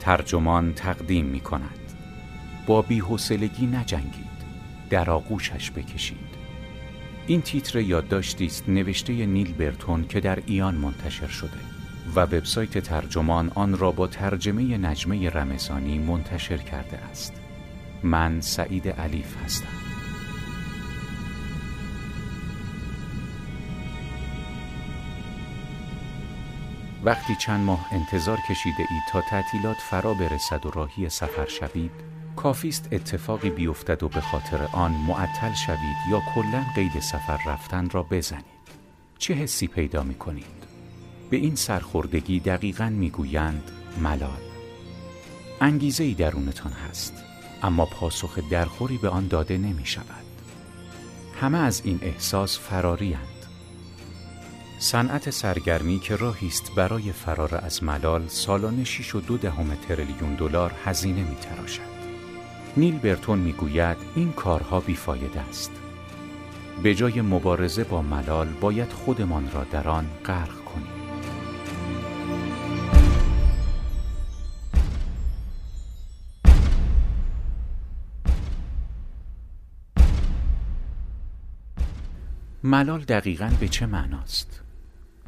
ترجمان تقدیم می کند با بیحسلگی نجنگید در آغوشش بکشید. این تیتر یادداشتی است نوشته نیل برتون که در ایان منتشر شده و وبسایت ترجمان آن را با ترجمه نجمه رمضانی منتشر کرده است. من سعید علیف هستم. وقتی چند ماه انتظار کشیده اید تا تعطیلات فرا برسد و راهی سفر شوید کافیست اتفاقی بیفتد و به خاطر آن معطل شوید یا کلا قید سفر رفتن را بزنید چه حسی پیدا می کنید؟ به این سرخوردگی دقیقا می‌گویند ملال انگیزه ای درونتان هست اما پاسخ درخوری به آن داده نمی شود همه از این احساس فراری هند. صنعت سرگرمی که راهی است برای فرار از ملال سالانه 6 و دو دهم تریلیون دلار هزینه می تراشد. نیل برتون می‌گوید این کارها بیفایده است. به جای مبارزه با ملال باید خودمان را در آن غرق کنیم. ملال دقیقا به چه معناست؟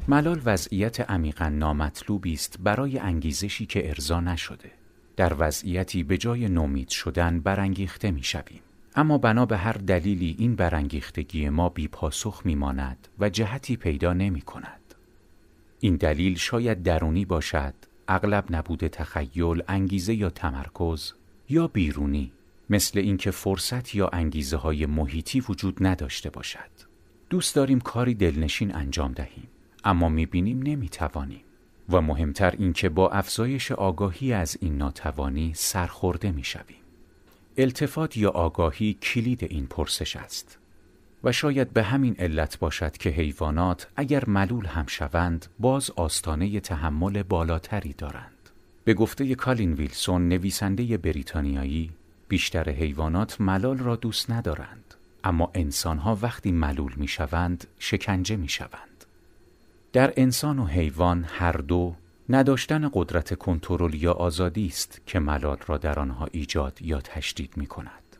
ملال وضعیت عمیقا نامطلوبی است برای انگیزشی که ارضا نشده. در وضعیتی به جای نومید شدن برانگیخته می شویم. اما بنا به هر دلیلی این برانگیختگی ما بی پاسخ می ماند و جهتی پیدا نمی کند. این دلیل شاید درونی باشد، اغلب نبوده تخیل، انگیزه یا تمرکز یا بیرونی مثل اینکه فرصت یا انگیزه های محیطی وجود نداشته باشد. دوست داریم کاری دلنشین انجام دهیم اما می‌بینیم نمی‌توانیم. و مهمتر اینکه با افزایش آگاهی از این ناتوانی سرخورده می‌شویم. التفات یا آگاهی کلید این پرسش است. و شاید به همین علت باشد که حیوانات اگر ملول هم شوند باز آستانه تحمل بالاتری دارند. به گفته کالین ویلسون نویسنده بریتانیایی بیشتر حیوانات ملال را دوست ندارند. اما انسان ها وقتی ملول می شوند شکنجه می شوند. در انسان و حیوان هر دو نداشتن قدرت کنترل یا آزادی است که ملال را در آنها ایجاد یا تشدید می کند.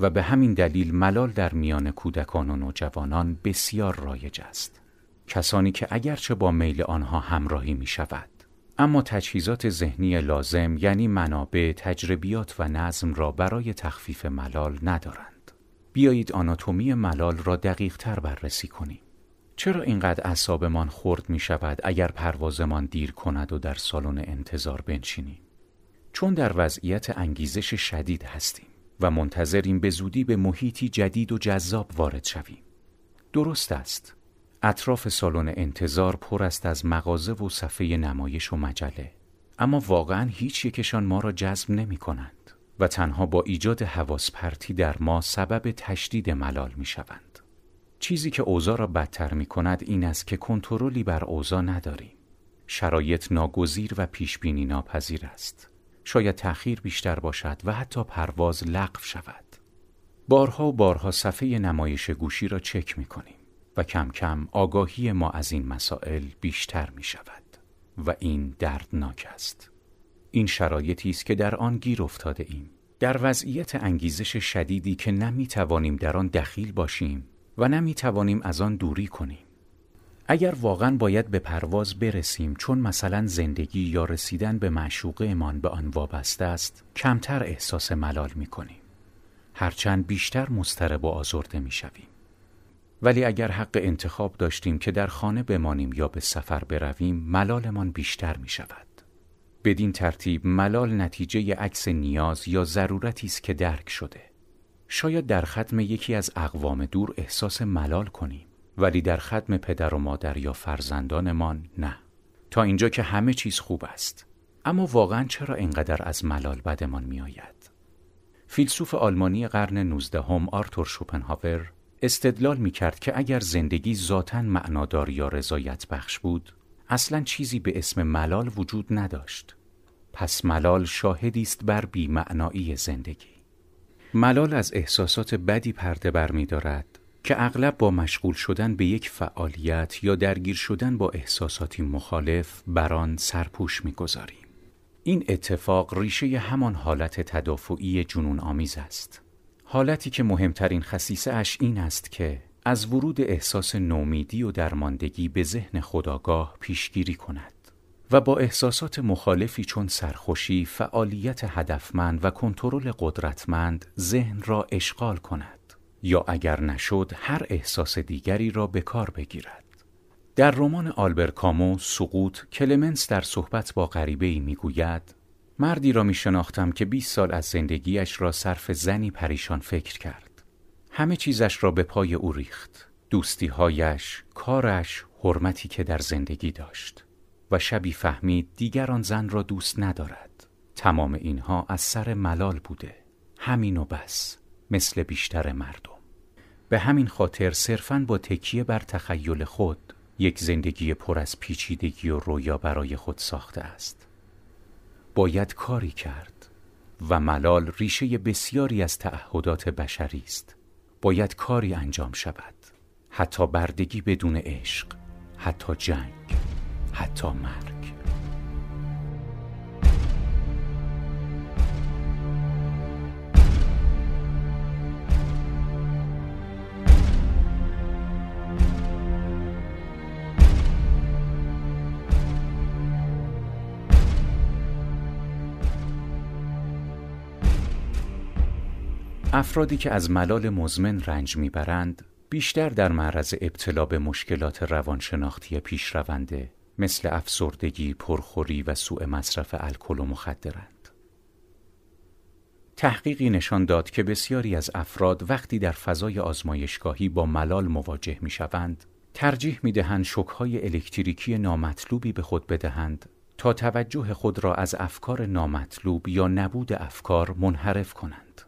و به همین دلیل ملال در میان کودکان و نوجوانان بسیار رایج است. کسانی که اگرچه با میل آنها همراهی می شود اما تجهیزات ذهنی لازم یعنی منابع، تجربیات و نظم را برای تخفیف ملال ندارند. بیایید آناتومی ملال را دقیق تر بررسی کنیم. چرا اینقدر اعصابمان خرد می شود اگر پروازمان دیر کند و در سالن انتظار بنشینیم؟ چون در وضعیت انگیزش شدید هستیم و منتظریم به زودی به محیطی جدید و جذاب وارد شویم. درست است. اطراف سالن انتظار پر است از مغازه و صفحه نمایش و مجله. اما واقعا هیچ یکشان ما را جذب نمی کنند. و تنها با ایجاد حواس پرتی در ما سبب تشدید ملال می شوند. چیزی که اوضاع را بدتر می کند این است که کنترلی بر اوضاع نداریم. شرایط ناگزیر و پیشبینی ناپذیر است. شاید تأخیر بیشتر باشد و حتی پرواز لغو شود. بارها و بارها صفحه نمایش گوشی را چک می کنیم و کم کم آگاهی ما از این مسائل بیشتر می شود و این دردناک است. این شرایطی است که در آن گیر افتاده ایم در وضعیت انگیزش شدیدی که نمی توانیم در آن دخیل باشیم و نمی توانیم از آن دوری کنیم. اگر واقعا باید به پرواز برسیم چون مثلا زندگی یا رسیدن به معشوقهمان به آن وابسته است کمتر احساس ملال می کنیم هرچند بیشتر مسترب و آزرده می شویم. ولی اگر حق انتخاب داشتیم که در خانه بمانیم یا به سفر برویم ملالمان بیشتر می شود بدین ترتیب ملال نتیجه عکس نیاز یا ضرورتی است که درک شده. شاید در ختم یکی از اقوام دور احساس ملال کنیم ولی در ختم پدر و مادر یا فرزندانمان نه. تا اینجا که همه چیز خوب است. اما واقعا چرا اینقدر از ملال بدمان میآید؟ فیلسوف آلمانی قرن نوزدهم آرتور شوپنهاور استدلال می کرد که اگر زندگی ذاتا معنادار یا رضایت بخش بود اصلا چیزی به اسم ملال وجود نداشت. پس ملال شاهدی است بر بیمعنایی زندگی. ملال از احساسات بدی پرده بر می دارد که اغلب با مشغول شدن به یک فعالیت یا درگیر شدن با احساساتی مخالف بر آن سرپوش می‌گذاریم این اتفاق ریشه همان حالت تدافعی جنون آمیز است. حالتی که مهمترین خصیصه اش این است که از ورود احساس نومیدی و درماندگی به ذهن خداگاه پیشگیری کند و با احساسات مخالفی چون سرخوشی، فعالیت هدفمند و کنترل قدرتمند ذهن را اشغال کند یا اگر نشد هر احساس دیگری را به کار بگیرد. در رمان آلبر کامو سقوط کلمنس در صحبت با غریبه ای می‌گوید مردی را می شناختم که 20 سال از زندگیش را صرف زنی پریشان فکر کرد. همه چیزش را به پای او ریخت. دوستیهایش، کارش، حرمتی که در زندگی داشت. و شبی فهمید دیگر آن زن را دوست ندارد. تمام اینها از سر ملال بوده. همین و بس. مثل بیشتر مردم. به همین خاطر صرفاً با تکیه بر تخیل خود یک زندگی پر از پیچیدگی و رویا برای خود ساخته است. باید کاری کرد و ملال ریشه بسیاری از تعهدات بشری است باید کاری انجام شود حتی بردگی بدون عشق حتی جنگ حتی مرگ. افرادی که از ملال مزمن رنج می‌برند بیشتر در معرض ابتلا به مشکلات روانشناختی پیشرونده مثل افسردگی، پرخوری و سوء مصرف الکل و مخدرند. تحقیقی نشان داد که بسیاری از افراد وقتی در فضای آزمایشگاهی با ملال مواجه می شوند، ترجیح می دهند شکهای الکتریکی نامطلوبی به خود بدهند تا توجه خود را از افکار نامطلوب یا نبود افکار منحرف کنند.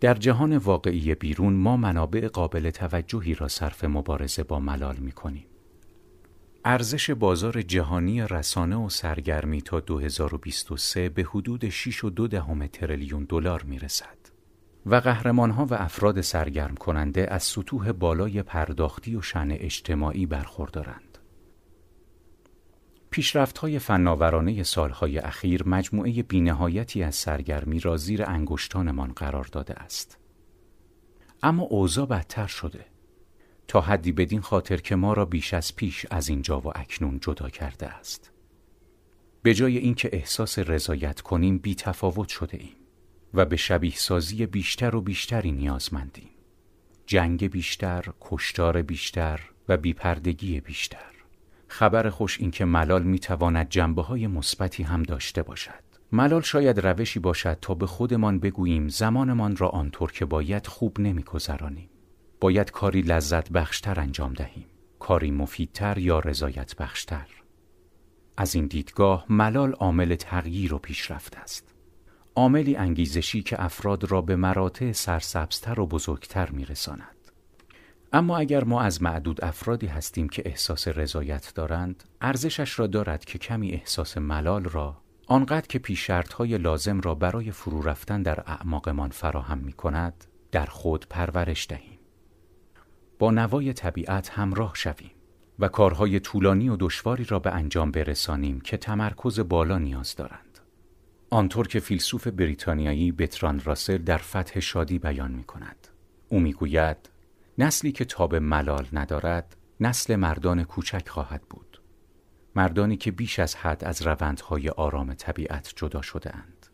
در جهان واقعی بیرون ما منابع قابل توجهی را صرف مبارزه با ملال می کنیم. ارزش بازار جهانی رسانه و سرگرمی تا 2023 به حدود 6 و تریلیون دلار می رسد و قهرمانها و افراد سرگرم کننده از سطوح بالای پرداختی و شن اجتماعی برخوردارند. پیشرفت های فناورانه سالهای اخیر مجموعه بینهایتی از سرگرمی را زیر انگشتانمان قرار داده است. اما اوضاع بدتر شده. تا حدی بدین خاطر که ما را بیش از پیش از اینجا و اکنون جدا کرده است. به جای اینکه احساس رضایت کنیم بی تفاوت شده ایم و به شبیه سازی بیشتر و بیشتری نیازمندیم. جنگ بیشتر، کشتار بیشتر و بیپردگی بیشتر. خبر خوش این که ملال می‌تواند جنبه های مثبتی هم داشته باشد. ملال شاید روشی باشد تا به خودمان بگوییم زمانمان را آنطور که باید خوب نمیگذرانیم. باید کاری لذت بخشتر انجام دهیم. کاری مفیدتر یا رضایت بخشتر. از این دیدگاه ملال عامل تغییر و پیشرفت است. عاملی انگیزشی که افراد را به مراتع سرسبزتر و بزرگتر میرساند. اما اگر ما از معدود افرادی هستیم که احساس رضایت دارند ارزشش را دارد که کمی احساس ملال را آنقدر که پیش های لازم را برای فرو رفتن در اعماقمان فراهم می کند در خود پرورش دهیم با نوای طبیعت همراه شویم و کارهای طولانی و دشواری را به انجام برسانیم که تمرکز بالا نیاز دارند. آنطور که فیلسوف بریتانیایی بتران راسل در فتح شادی بیان می کند او می‌گوید نسلی که تاب ملال ندارد نسل مردان کوچک خواهد بود. مردانی که بیش از حد از روندهای آرام طبیعت جدا شده اند.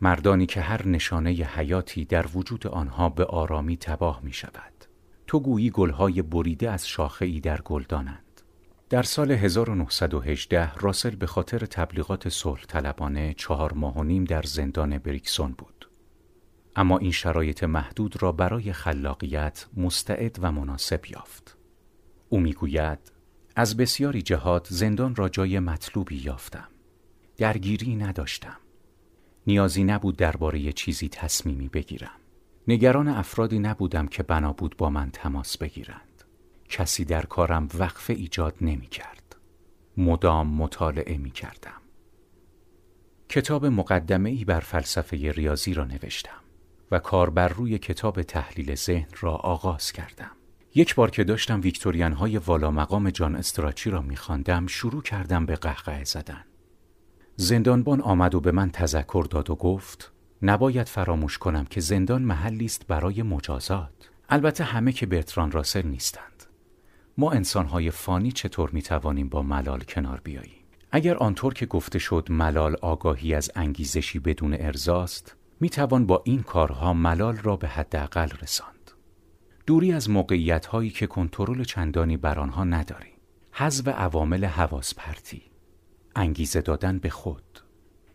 مردانی که هر نشانه حیاتی در وجود آنها به آرامی تباه می شود تو گویی گلهای بریده از شاخه ای در گلدانند در سال 1918 راسل به خاطر تبلیغات صلح طلبانه چهار ماه و نیم در زندان بریکسون بود اما این شرایط محدود را برای خلاقیت مستعد و مناسب یافت. او می‌گوید از بسیاری جهات زندان را جای مطلوبی یافتم. درگیری نداشتم. نیازی نبود درباره چیزی تصمیمی بگیرم. نگران افرادی نبودم که بنا بود با من تماس بگیرند. کسی در کارم وقف ایجاد نمی کرد. مدام مطالعه می کردم. کتاب مقدمه ای بر فلسفه ریاضی را نوشتم. و کار بر روی کتاب تحلیل ذهن را آغاز کردم. یک بار که داشتم ویکتوریان های والا مقام جان استراچی را میخواندم شروع کردم به قهقه زدن. زندانبان آمد و به من تذکر داد و گفت نباید فراموش کنم که زندان محلی است برای مجازات. البته همه که برتران راسل نیستند. ما انسانهای فانی چطور می توانیم با ملال کنار بیاییم؟ اگر آنطور که گفته شد ملال آگاهی از انگیزشی بدون ارزاست می توان با این کارها ملال را به حداقل رساند. دوری از موقعیت هایی که کنترل چندانی بر آنها نداریم حذف عوامل حواس پرتی انگیزه دادن به خود.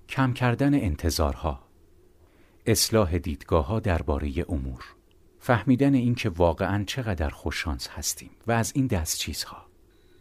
کم کردن انتظارها. اصلاح دیدگاه ها درباره امور. فهمیدن اینکه واقعا چقدر خوششانس هستیم و از این دست چیزها.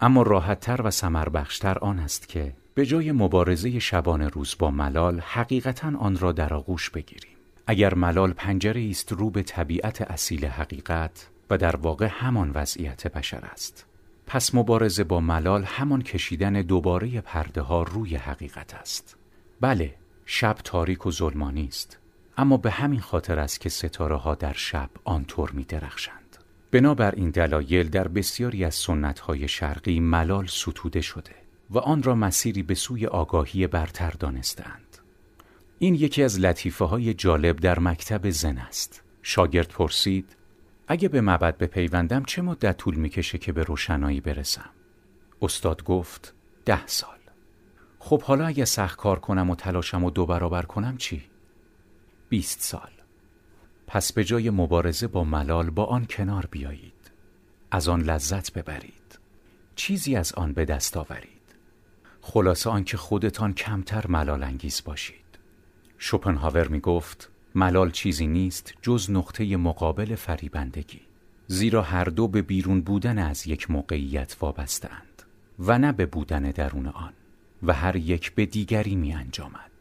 اما راحتتر و سمربخشتر آن است که به جای مبارزه شبان روز با ملال حقیقتا آن را در آغوش بگیریم. اگر ملال پنجره است رو به طبیعت اصیل حقیقت و در واقع همان وضعیت بشر است. پس مبارزه با ملال همان کشیدن دوباره پرده ها روی حقیقت است. بله شب تاریک و ظلمانی است. اما به همین خاطر است که ستاره ها در شب آنطور می درخشند بنابر این دلایل در بسیاری از سنت های شرقی ملال ستوده شده و آن را مسیری به سوی آگاهی برتر دانستند این یکی از لطیفه های جالب در مکتب زن است شاگرد پرسید اگه به مبد بپیوندم چه مدت طول می‌کشه که به روشنایی برسم؟ استاد گفت ده سال خب حالا اگه سخت کار کنم و تلاشم و دو برابر کنم چی؟ بیست سال. پس به جای مبارزه با ملال با آن کنار بیایید. از آن لذت ببرید. چیزی از آن به دست آورید. خلاصه آنکه خودتان کمتر ملال انگیز باشید. شوپنهاور می گفت ملال چیزی نیست جز نقطه مقابل فریبندگی. زیرا هر دو به بیرون بودن از یک موقعیت وابستند و نه به بودن درون آن. و هر یک به دیگری می انجامد.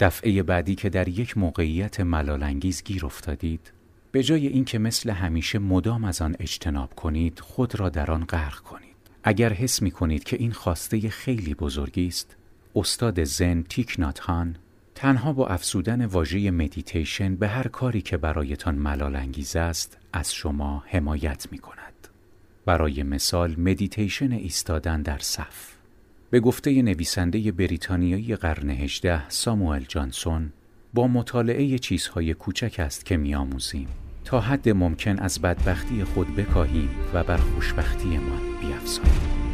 دفعه بعدی که در یک موقعیت ملالانگیز گیر افتادید به جای اینکه مثل همیشه مدام از آن اجتناب کنید خود را در آن غرق کنید اگر حس می کنید که این خواسته خیلی بزرگی است استاد ذن تیک نات هان تنها با افزودن واژه مدیتیشن به هر کاری که برایتان ملال انگیز است از شما حمایت می کند. برای مثال مدیتیشن ایستادن در صف به گفته نویسنده بریتانیایی قرن هجده ساموئل جانسون با مطالعه چیزهای کوچک است که میآموزیم تا حد ممکن از بدبختی خود بکاهیم و بر خوشبختیمان بیافزاییم